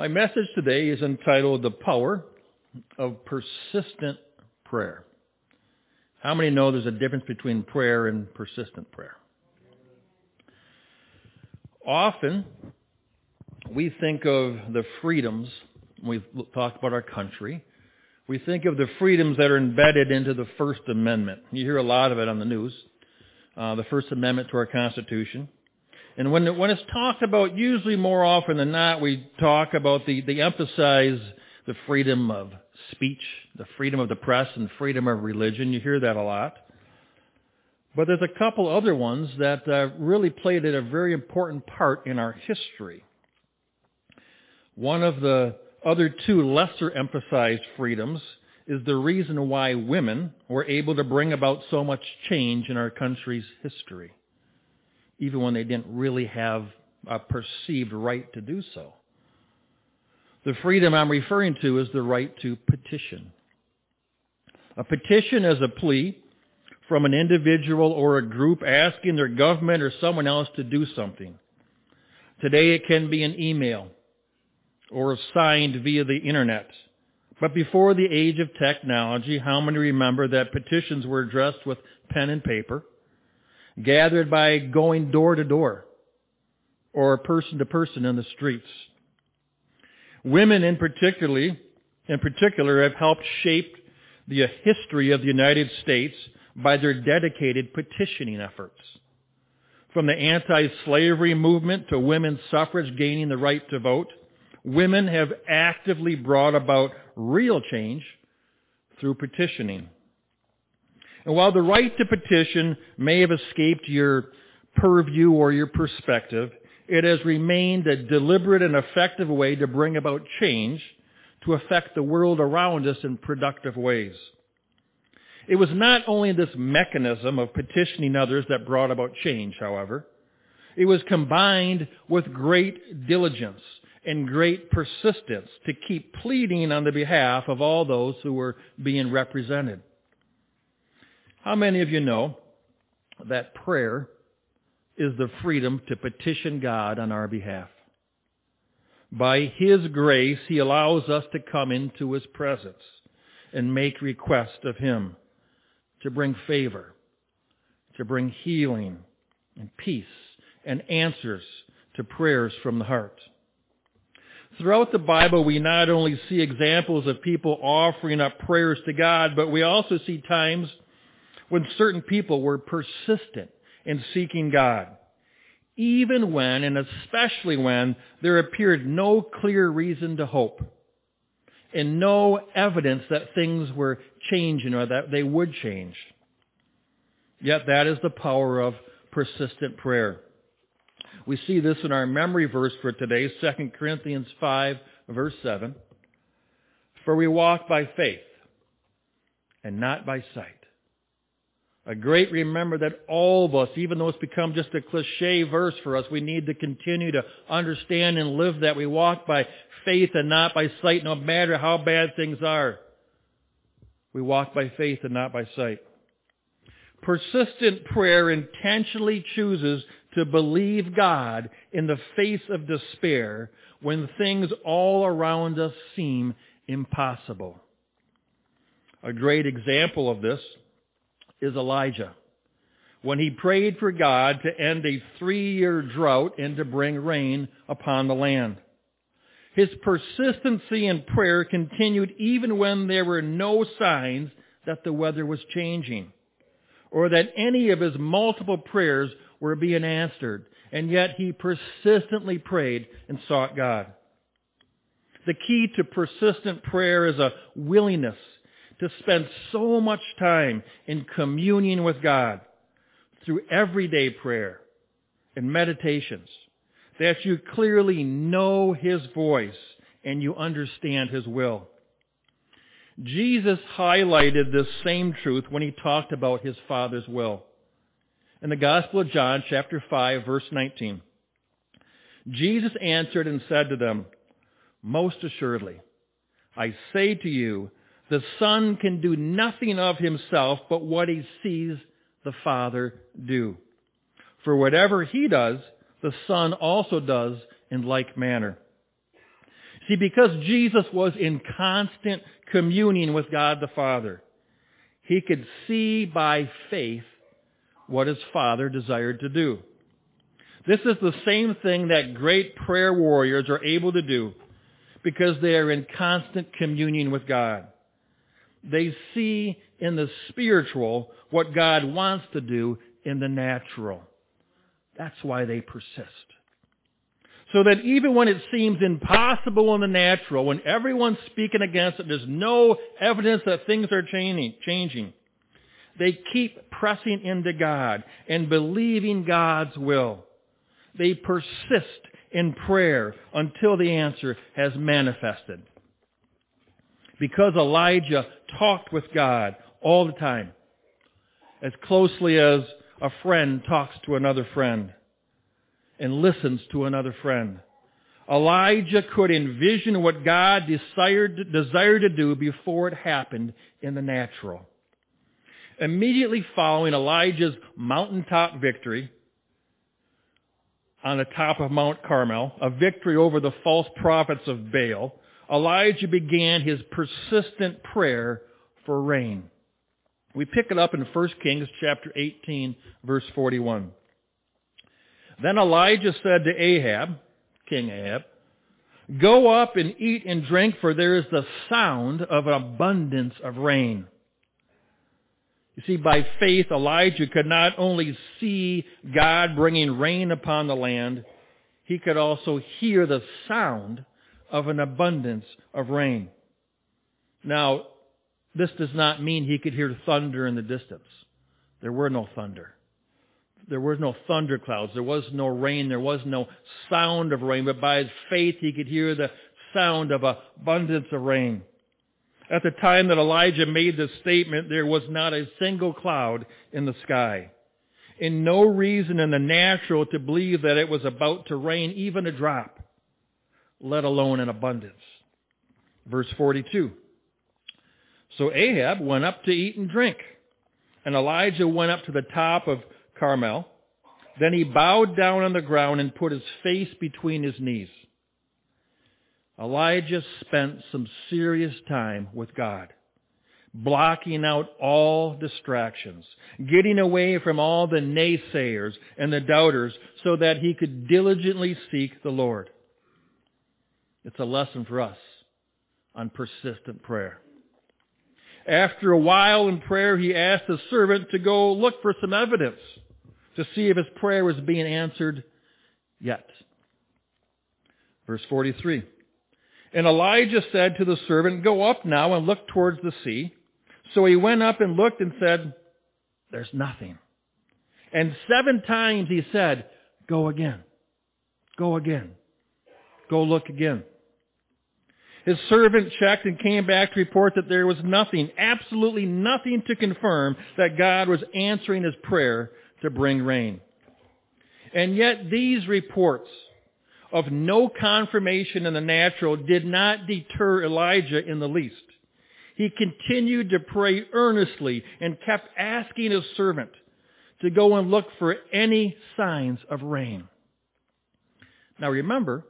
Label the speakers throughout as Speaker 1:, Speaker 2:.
Speaker 1: My message today is entitled The Power of Persistent Prayer. How many know there's a difference between prayer and persistent prayer? Often, we think of the freedoms, we've talked about our country, we think of the freedoms that are embedded into the First Amendment. You hear a lot of it on the news, uh, the First Amendment to our Constitution. And when, when it's talked about, usually more often than not, we talk about the, the emphasize the freedom of speech, the freedom of the press, and freedom of religion. You hear that a lot. But there's a couple other ones that uh, really played a very important part in our history. One of the other two lesser emphasized freedoms is the reason why women were able to bring about so much change in our country's history even when they didn't really have a perceived right to do so. The freedom I'm referring to is the right to petition. A petition is a plea from an individual or a group asking their government or someone else to do something. Today it can be an email or signed via the internet. But before the age of technology, how many remember that petitions were addressed with pen and paper? Gathered by going door to door or person to person in the streets. Women in particularly, in particular have helped shape the history of the United States by their dedicated petitioning efforts. From the anti-slavery movement to women's suffrage gaining the right to vote, women have actively brought about real change through petitioning. And while the right to petition may have escaped your purview or your perspective, it has remained a deliberate and effective way to bring about change to affect the world around us in productive ways. It was not only this mechanism of petitioning others that brought about change, however. It was combined with great diligence and great persistence to keep pleading on the behalf of all those who were being represented. How many of you know that prayer is the freedom to petition God on our behalf? By His grace, He allows us to come into His presence and make request of Him to bring favor, to bring healing and peace and answers to prayers from the heart. Throughout the Bible, we not only see examples of people offering up prayers to God, but we also see times when certain people were persistent in seeking God, even when, and especially when, there appeared no clear reason to hope and no evidence that things were changing or that they would change. Yet that is the power of persistent prayer. We see this in our memory verse for today, 2 Corinthians 5, verse 7. For we walk by faith and not by sight. A great remember that all of us, even though it's become just a cliche verse for us, we need to continue to understand and live that we walk by faith and not by sight, no matter how bad things are. We walk by faith and not by sight. Persistent prayer intentionally chooses to believe God in the face of despair when things all around us seem impossible. A great example of this is Elijah. When he prayed for God to end a three year drought and to bring rain upon the land. His persistency in prayer continued even when there were no signs that the weather was changing or that any of his multiple prayers were being answered. And yet he persistently prayed and sought God. The key to persistent prayer is a willingness to spend so much time in communion with God through everyday prayer and meditations that you clearly know His voice and you understand His will. Jesus highlighted this same truth when He talked about His Father's will. In the Gospel of John, chapter 5, verse 19, Jesus answered and said to them, Most assuredly, I say to you, the Son can do nothing of himself but what he sees the Father do. For whatever he does, the Son also does in like manner. See, because Jesus was in constant communion with God the Father, he could see by faith what his Father desired to do. This is the same thing that great prayer warriors are able to do because they are in constant communion with God. They see in the spiritual what God wants to do in the natural. That's why they persist. So that even when it seems impossible in the natural, when everyone's speaking against it, there's no evidence that things are changing. They keep pressing into God and believing God's will. They persist in prayer until the answer has manifested. Because Elijah talked with God all the time, as closely as a friend talks to another friend and listens to another friend. Elijah could envision what God desired, desired to do before it happened in the natural. Immediately following Elijah's mountaintop victory on the top of Mount Carmel, a victory over the false prophets of Baal, Elijah began his persistent prayer for rain. We pick it up in 1 Kings chapter 18 verse 41. Then Elijah said to Ahab, King Ahab, Go up and eat and drink, for there is the sound of an abundance of rain. You see, by faith, Elijah could not only see God bringing rain upon the land, he could also hear the sound of an abundance of rain. Now, this does not mean he could hear thunder in the distance. There were no thunder there was no thunderclouds, there was no rain, there was no sound of rain, but by his faith he could hear the sound of an abundance of rain. At the time that Elijah made this statement, there was not a single cloud in the sky. And no reason in the natural to believe that it was about to rain even a drop, let alone in abundance. Verse 42. So Ahab went up to eat and drink, and Elijah went up to the top of Carmel. Then he bowed down on the ground and put his face between his knees. Elijah spent some serious time with God, blocking out all distractions, getting away from all the naysayers and the doubters so that he could diligently seek the Lord. It's a lesson for us on persistent prayer. After a while in prayer, he asked the servant to go look for some evidence to see if his prayer was being answered yet. Verse 43. And Elijah said to the servant, Go up now and look towards the sea. So he went up and looked and said, There's nothing. And seven times he said, Go again. Go again. Go look again. His servant checked and came back to report that there was nothing, absolutely nothing to confirm that God was answering his prayer to bring rain. And yet these reports of no confirmation in the natural did not deter Elijah in the least. He continued to pray earnestly and kept asking his servant to go and look for any signs of rain. Now remember,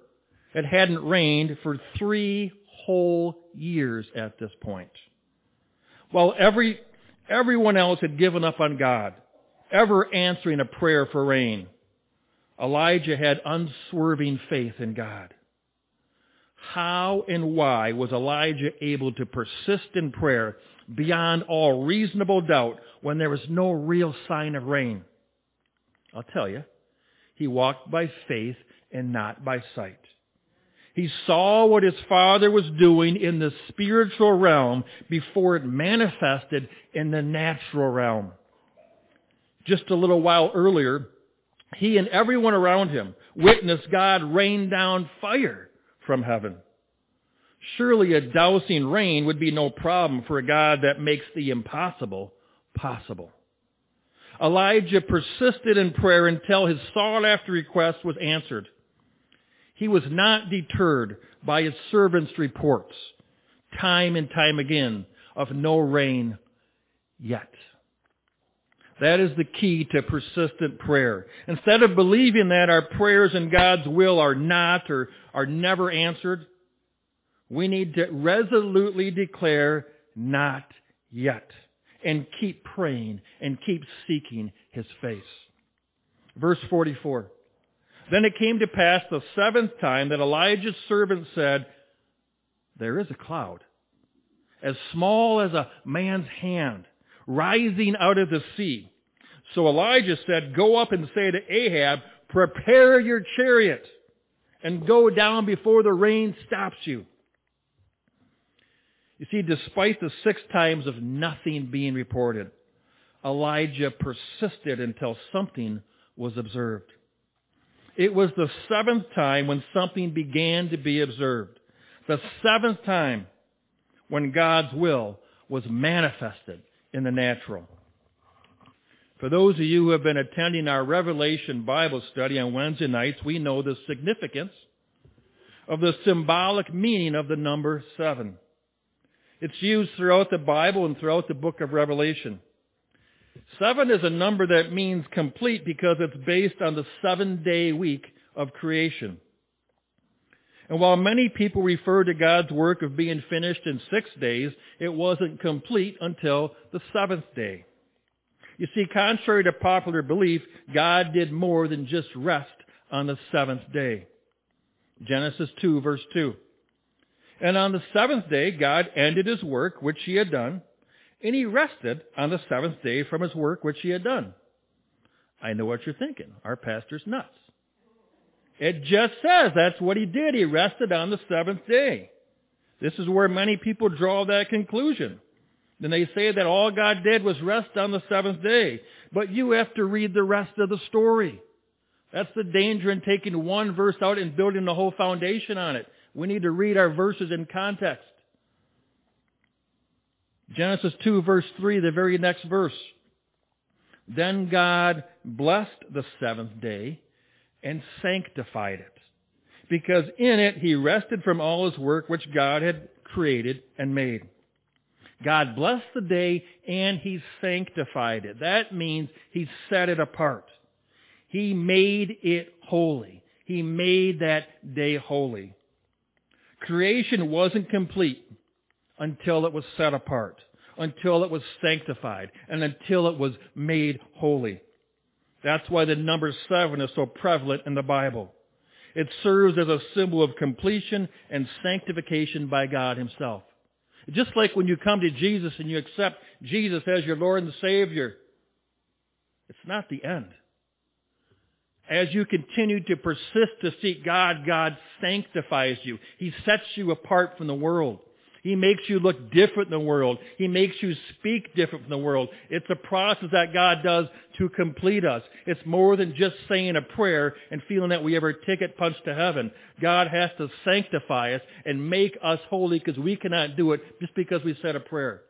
Speaker 1: it hadn't rained for three whole years at this point. While every, everyone else had given up on God, ever answering a prayer for rain. Elijah had unswerving faith in God. How and why was Elijah able to persist in prayer beyond all reasonable doubt when there was no real sign of rain? I'll tell you. He walked by faith and not by sight. He saw what his father was doing in the spiritual realm before it manifested in the natural realm just a little while earlier, he and everyone around him witnessed God rain down fire from heaven. Surely a dousing rain would be no problem for a God that makes the impossible possible. Elijah persisted in prayer until his sought after request was answered. He was not deterred by his servant's reports, time and time again, of no rain yet. That is the key to persistent prayer. Instead of believing that our prayers and God's will are not or are never answered, We need to resolutely declare, not yet. And keep praying and keep seeking His face. Verse 44. Then it came to pass the seventh time that Elijah's servant said, There is a cloud, as small as a man's hand, rising out of the sea. So Elijah said, Go up and say to Ahab, Prepare your chariot and go down before the rain stops you. You see, despite the six times of nothing being reported, Elijah persisted until something was observed. It was the seventh time when something began to be observed. The seventh time when God's will was manifested in the natural. For those of you who have been attending our Revelation Bible study on Wednesday nights, we know the significance of the symbolic meaning of the number seven. It's used throughout the Bible and throughout the book of Revelation. Seven is a number that means complete because it's based on the seven day week of creation. And while many people refer to God's work of being finished in six days, it wasn't complete until the seventh day. You see, contrary to popular belief, God did more than just rest on the seventh day. Genesis 2 verse 2. And on the seventh day, God ended his work which he had done, and he rested on the seventh day from his work which he had done. I know what you're thinking. Our pastor's nuts. It just says that's what he did. He rested on the seventh day. This is where many people draw that conclusion. Then they say that all God did was rest on the seventh day. But you have to read the rest of the story. That's the danger in taking one verse out and building the whole foundation on it. We need to read our verses in context. Genesis 2 verse 3, the very next verse. Then God blessed the seventh day and sanctified it, because in it he rested from all his work which God had created and made. God blessed the day and he sanctified it. That means he set it apart. He made it holy. He made that day holy. Creation wasn't complete until it was set apart, until it was sanctified, and until it was made holy. That's why the number seven is so prevalent in the Bible. It serves as a symbol of completion and sanctification by God Himself. Just like when you come to Jesus and you accept Jesus as your Lord and Savior, it's not the end as you continue to persist to seek God, God sanctifies you. He sets you apart from the world. He makes you look different in the world. He makes you speak different from the world. It's a process that God does to complete us. It's more than just saying a prayer and feeling that we have our ticket punched to heaven. God has to sanctify us and make us holy because we cannot do it just because we said a prayer.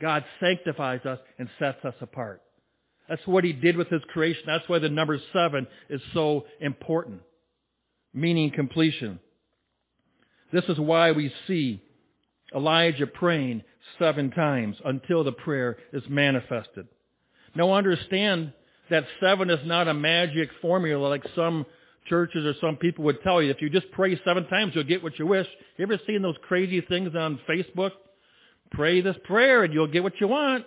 Speaker 1: God sanctifies us and sets us apart. That's what he did with his creation. That's why the number seven is so important, meaning completion. This is why we see Elijah praying seven times until the prayer is manifested. Now understand that seven is not a magic formula like some churches or some people would tell you. If you just pray seven times, you'll get what you wish. You ever seen those crazy things on Facebook? Pray this prayer and you'll get what you want.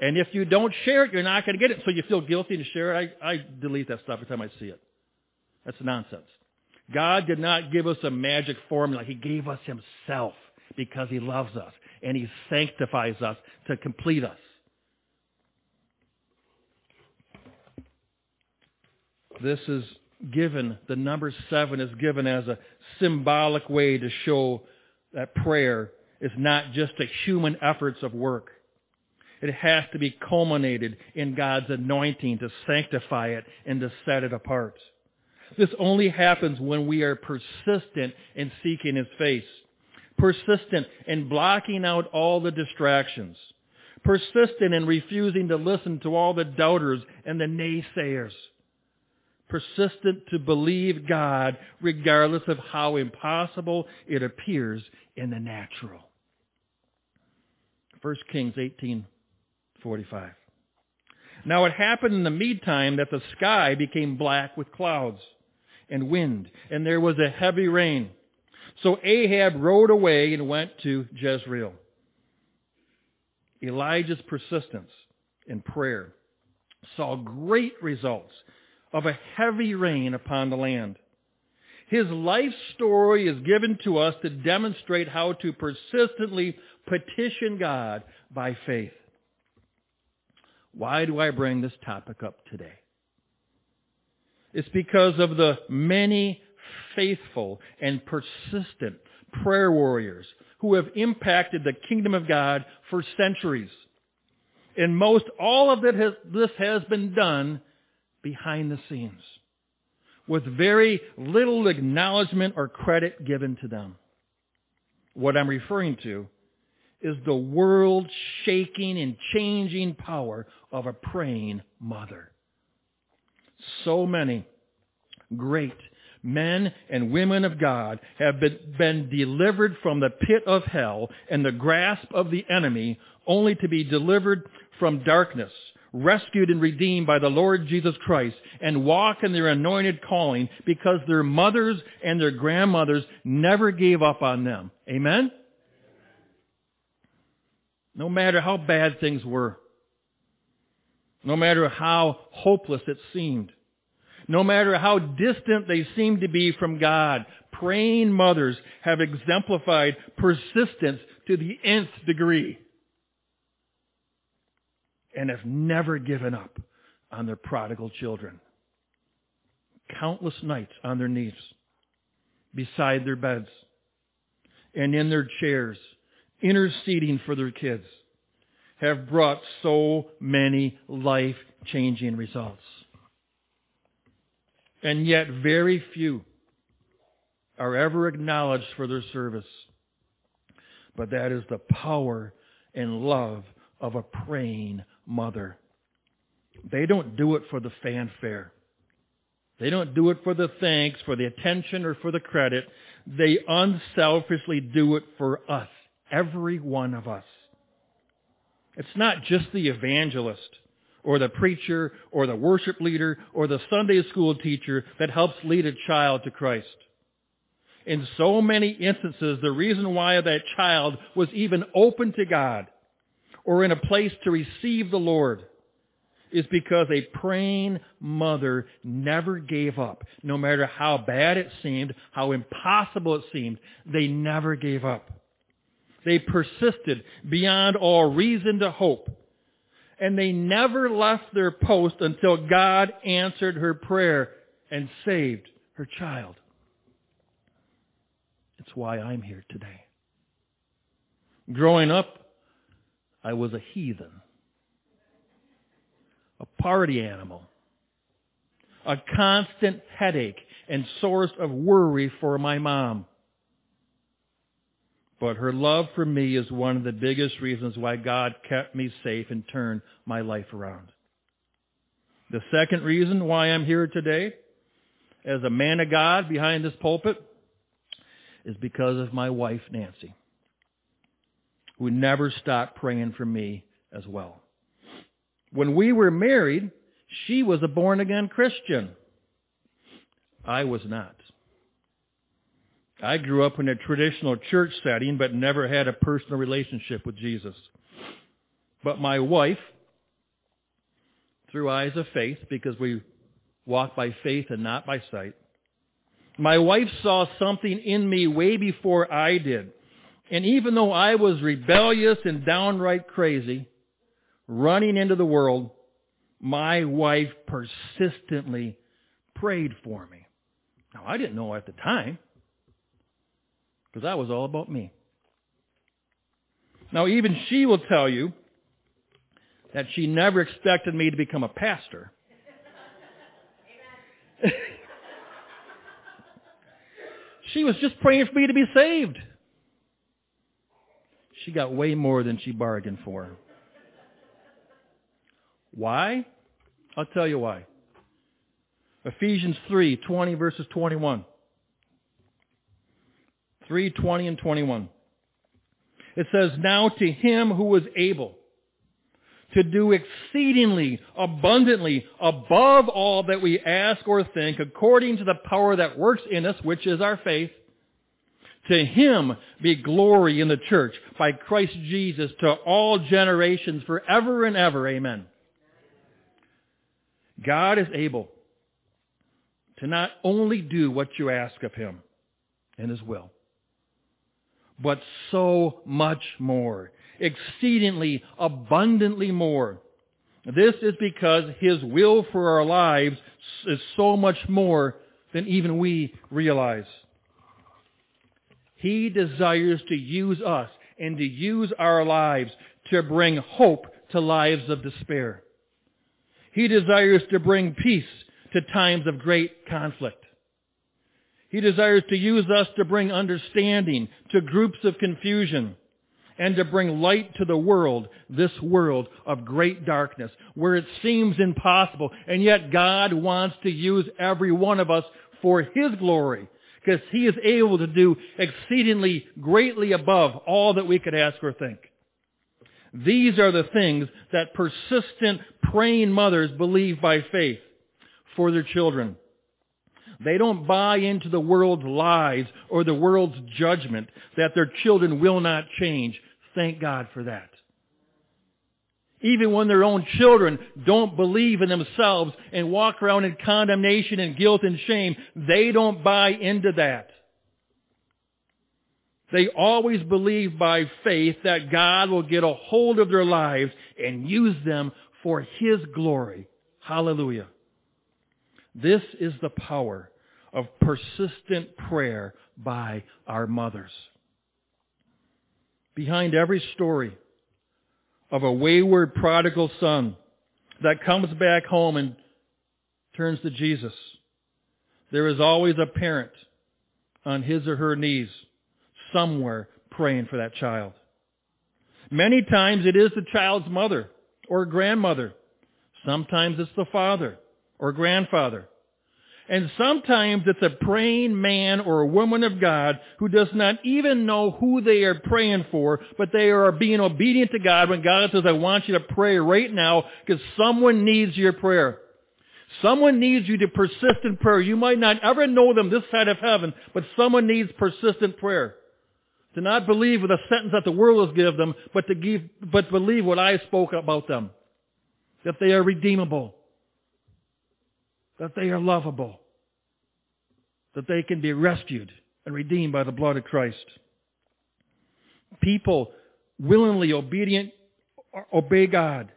Speaker 1: And if you don't share it, you're not going to get it. So you feel guilty to share it. I, I delete that stuff every time I see it. That's nonsense. God did not give us a magic formula. He gave us Himself because He loves us and He sanctifies us to complete us. This is given, the number seven is given as a symbolic way to show that prayer is not just a human efforts of work. It has to be culminated in God's anointing to sanctify it and to set it apart. This only happens when we are persistent in seeking His face, persistent in blocking out all the distractions, persistent in refusing to listen to all the doubters and the naysayers, persistent to believe God regardless of how impossible it appears in the natural. 1 Kings 18 45. Now it happened in the meantime that the sky became black with clouds and wind, and there was a heavy rain. So Ahab rode away and went to Jezreel. Elijah's persistence in prayer saw great results of a heavy rain upon the land. His life story is given to us to demonstrate how to persistently petition God by faith. Why do I bring this topic up today? It's because of the many faithful and persistent prayer warriors who have impacted the kingdom of God for centuries. And most all of it has, this has been done behind the scenes with very little acknowledgement or credit given to them. What I'm referring to is the world shaking and changing power of a praying mother. So many great men and women of God have been, been, delivered from the pit of hell and the grasp of the enemy only to be delivered from darkness, rescued and redeemed by the Lord Jesus Christ and walk in their anointed calling because their mothers and their grandmothers never gave up on them. Amen? No matter how bad things were. No matter how hopeless it seemed. No matter how distant they seemed to be from God, praying mothers have exemplified persistence to the nth degree and have never given up on their prodigal children. Countless nights on their knees, beside their beds, and in their chairs, interceding for their kids, have brought so many life changing results. And yet, very few are ever acknowledged for their service. But that is the power and love of a praying mother. They don't do it for the fanfare. They don't do it for the thanks, for the attention, or for the credit. They unselfishly do it for us, every one of us. It's not just the evangelist or the preacher or the worship leader or the Sunday school teacher that helps lead a child to Christ. In so many instances, the reason why that child was even open to God or in a place to receive the Lord is because a praying mother never gave up. No matter how bad it seemed, how impossible it seemed, they never gave up. They persisted beyond all reason to hope. And they never left their post until God answered her prayer and saved her child. It's why I'm here today. Growing up, I was a heathen, a party animal, a constant headache and source of worry for my mom. But her love for me is one of the biggest reasons why God kept me safe and turned my life around. The second reason why I'm here today, as a man of God behind this pulpit, is because of my wife, Nancy who never stopped praying for me as well. When we were married, she was a born again Christian. I was not. I grew up in a traditional church setting, but never had a personal relationship with Jesus. But my wife, through eyes of faith, because we walk by faith and not by sight, my wife saw something in me way before I did. And even though I was rebellious and downright crazy, running into the world, my wife persistently prayed for me. Now, I didn't know at the time, because that was all about me. Now, even she will tell you that she never expected me to become a pastor. she was just praying for me to be saved. She got way more than she bargained for. Why? I'll tell you why. Ephesians 3, 20 verses 21. 3, 20 and 21. It says, Now to him who was able to do exceedingly abundantly above all that we ask or think, according to the power that works in us, which is our faith, To him be glory in the church by Christ Jesus to all generations forever and ever. Amen. God is able to not only do what you ask of him in his will, but so much more, exceedingly abundantly more. This is because his will for our lives is so much more than even we realize. He desires to use us and to use our lives to bring hope to lives of despair. He desires to bring peace to times of great conflict. He desires to use us to bring understanding to groups of confusion and to bring light to the world, this world of great darkness, where it seems impossible, and yet God wants to use every one of us for His glory, because He is able to do exceedingly greatly above all that we could ask or think. These are the things that persistent praying mothers believe by faith for their children. They don't buy into the world's lies or the world's judgment that their children will not change. Thank God for that. Even when their own children don't believe in themselves and walk around in condemnation and guilt and shame, they don't buy into that. They always believe by faith that God will get a hold of their lives and use them for His glory. Hallelujah. This is the power of persistent prayer by our mothers. Behind every story of a wayward prodigal son that comes back home and turns to Jesus, there is always a parent on his or her knees somewhere praying for that child. Many times it is the child's mother or grandmother. Sometimes it's the father or grandfather. And sometimes it's a praying man or a woman of God who does not even know who they are praying for, but they are being obedient to God when God says, I want you to pray right now because someone needs your prayer. Someone needs you to persistent prayer. You might not ever know them this side of heaven, but someone needs persistent prayer. To not believe with a sentence that the world has given them, but to give, but believe what I spoke about them. That they are redeemable that they are lovable, that they can be rescued and redeemed by the blood of Christ. People willingly obedient obey God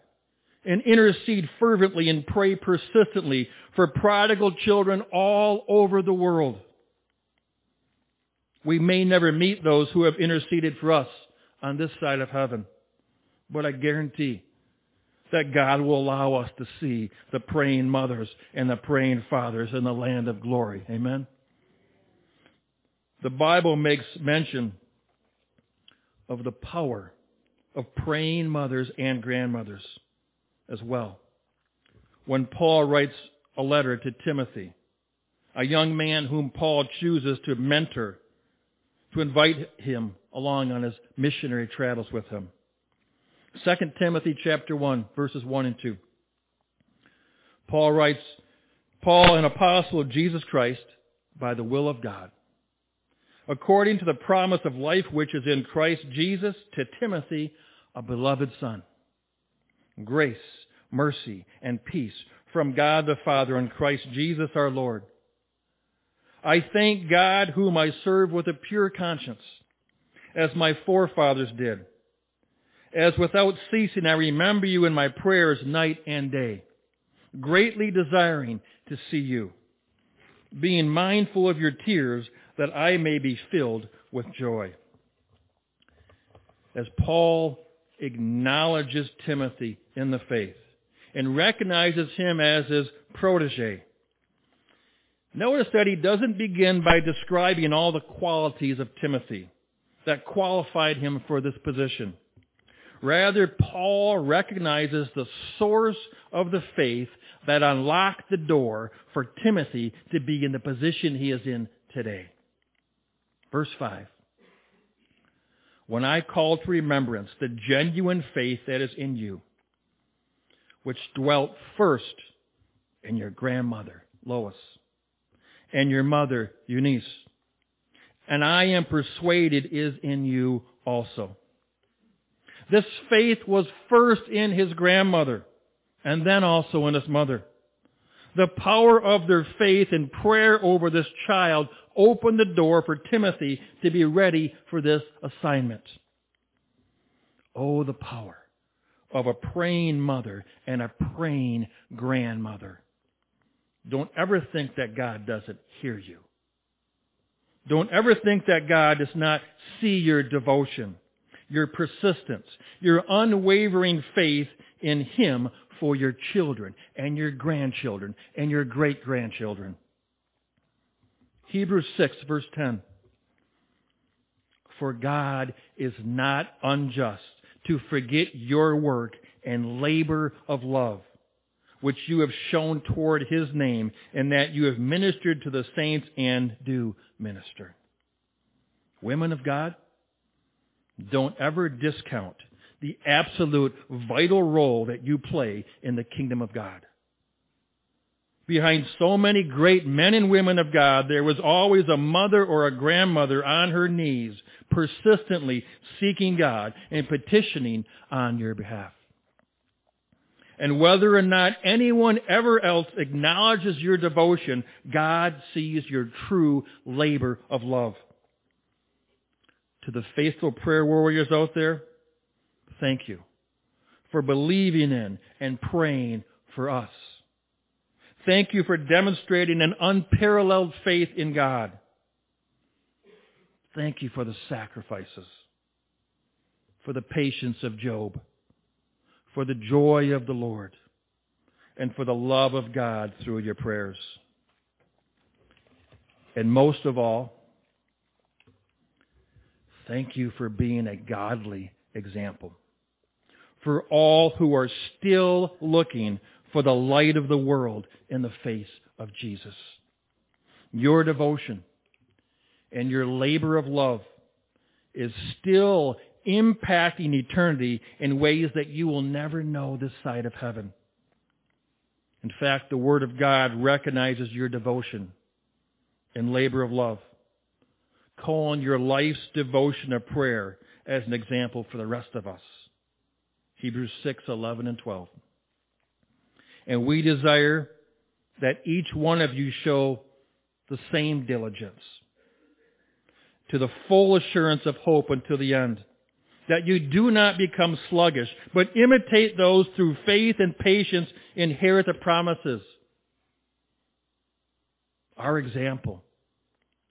Speaker 1: and intercede fervently and pray persistently for prodigal children all over the world. We may never meet those who have interceded for us on this side of heaven, but I guarantee that God will allow us to see the praying mothers and the praying fathers in the land of glory. Amen. The Bible makes mention of the power of praying mothers and grandmothers as well. When Paul writes a letter to Timothy, a young man whom Paul chooses to mentor, to invite him along on his missionary travels with him. 2 Timothy chapter 1, verses 1 and 2. Paul writes, Paul, an apostle of Jesus Christ, by the will of God, according to the promise of life which is in Christ Jesus, to Timothy, a beloved son. Grace, mercy, and peace from God the Father and Christ Jesus our Lord. I thank God whom I serve with a pure conscience, as my forefathers did as without ceasing I remember you in my prayers night and day, greatly desiring to see you, being mindful of your tears that I may be filled with joy. As Paul acknowledges Timothy in the faith and recognizes him as his protege, notice that he doesn't begin by describing all the qualities of Timothy that qualified him for this position. Rather, Paul recognizes the source of the faith that unlocked the door for Timothy to be in the position he is in today. Verse 5. When I call to remembrance the genuine faith that is in you, which dwelt first in your grandmother, Lois, and your mother, Eunice, and I am persuaded is in you also. This faith was first in his grandmother, and then also in his mother. The power of their faith and prayer over this child opened the door for Timothy to be ready for this assignment. Oh, the power of a praying mother and a praying grandmother. Don't ever think that God doesn't hear you. Don't ever think that God does not see your devotion, your persistence, your unwavering faith in Him for your children and your grandchildren and your great grandchildren. Hebrews 6, verse 10. For God is not unjust to forget your work and labor of love, which you have shown toward his name, and that you have ministered to the saints and do minister. Women of God, don't ever discount the absolute vital role that you play in the kingdom of God. Behind so many great men and women of God, there was always a mother or a grandmother on her knees, persistently seeking God and petitioning on your behalf. And whether or not anyone ever else acknowledges your devotion, God sees your true labor of love. To the faithful prayer warriors out there, thank you for believing in and praying for us. Thank you for demonstrating an unparalleled faith in God. Thank you for the sacrifices, for the patience of Job, for the joy of the Lord, and for the love of God through your prayers. And most of all, thank you for being a godly example. For all who are still looking for the light of the world in the face of Jesus. Your devotion and your labor of love is still impacting eternity in ways that you will never know this side of heaven. In fact, the Word of God recognizes your devotion and labor of love, calling your life's devotion of prayer as an example for the rest of us. Hebrews 6, 11, and 12. And we desire that each one of you show the same diligence to the full assurance of hope until the end. That you do not become sluggish, but imitate those through faith and patience inherit the promises. Our example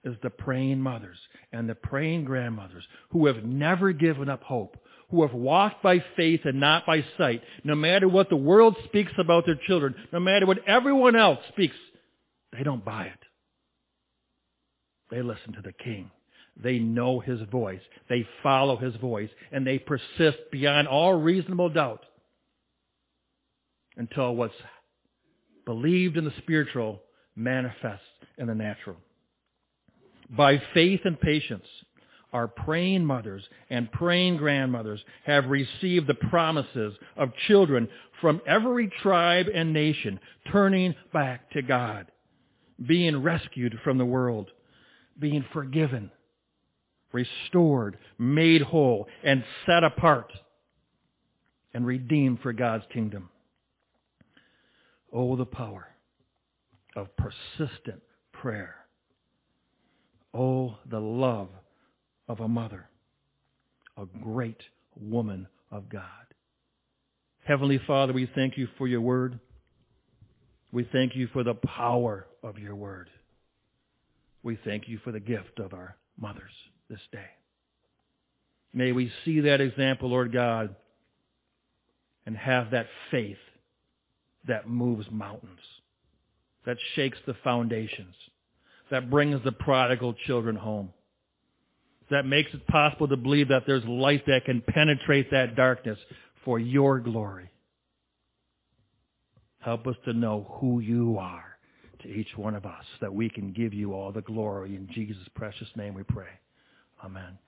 Speaker 1: is the praying mothers and the praying grandmothers who have never given up hope, who have walked by faith and not by sight, no matter what the world speaks about their children, no matter what everyone else speaks, they don't buy it. They listen to the King. They know His voice. They follow His voice. And they persist beyond all reasonable doubt until what's believed in the spiritual manifests in the natural. By faith and patience, our praying mothers and praying grandmothers have received the promises of children from every tribe and nation turning back to God, being rescued from the world, being forgiven, restored, made whole, and set apart and redeemed for God's kingdom. Oh, the power of persistent prayer. Oh, the love of a mother, a great woman of God. Heavenly Father, we thank you for your word. We thank you for the power of your word. We thank you for the gift of our mothers this day. May we see that example, Lord God, and have that faith that moves mountains, that shakes the foundations, that brings the prodigal children home that makes it possible to believe that there's light that can penetrate that darkness for your glory. Help us to know who you are to each one of us, that we can give you all the glory. In Jesus' precious name we pray. Amen.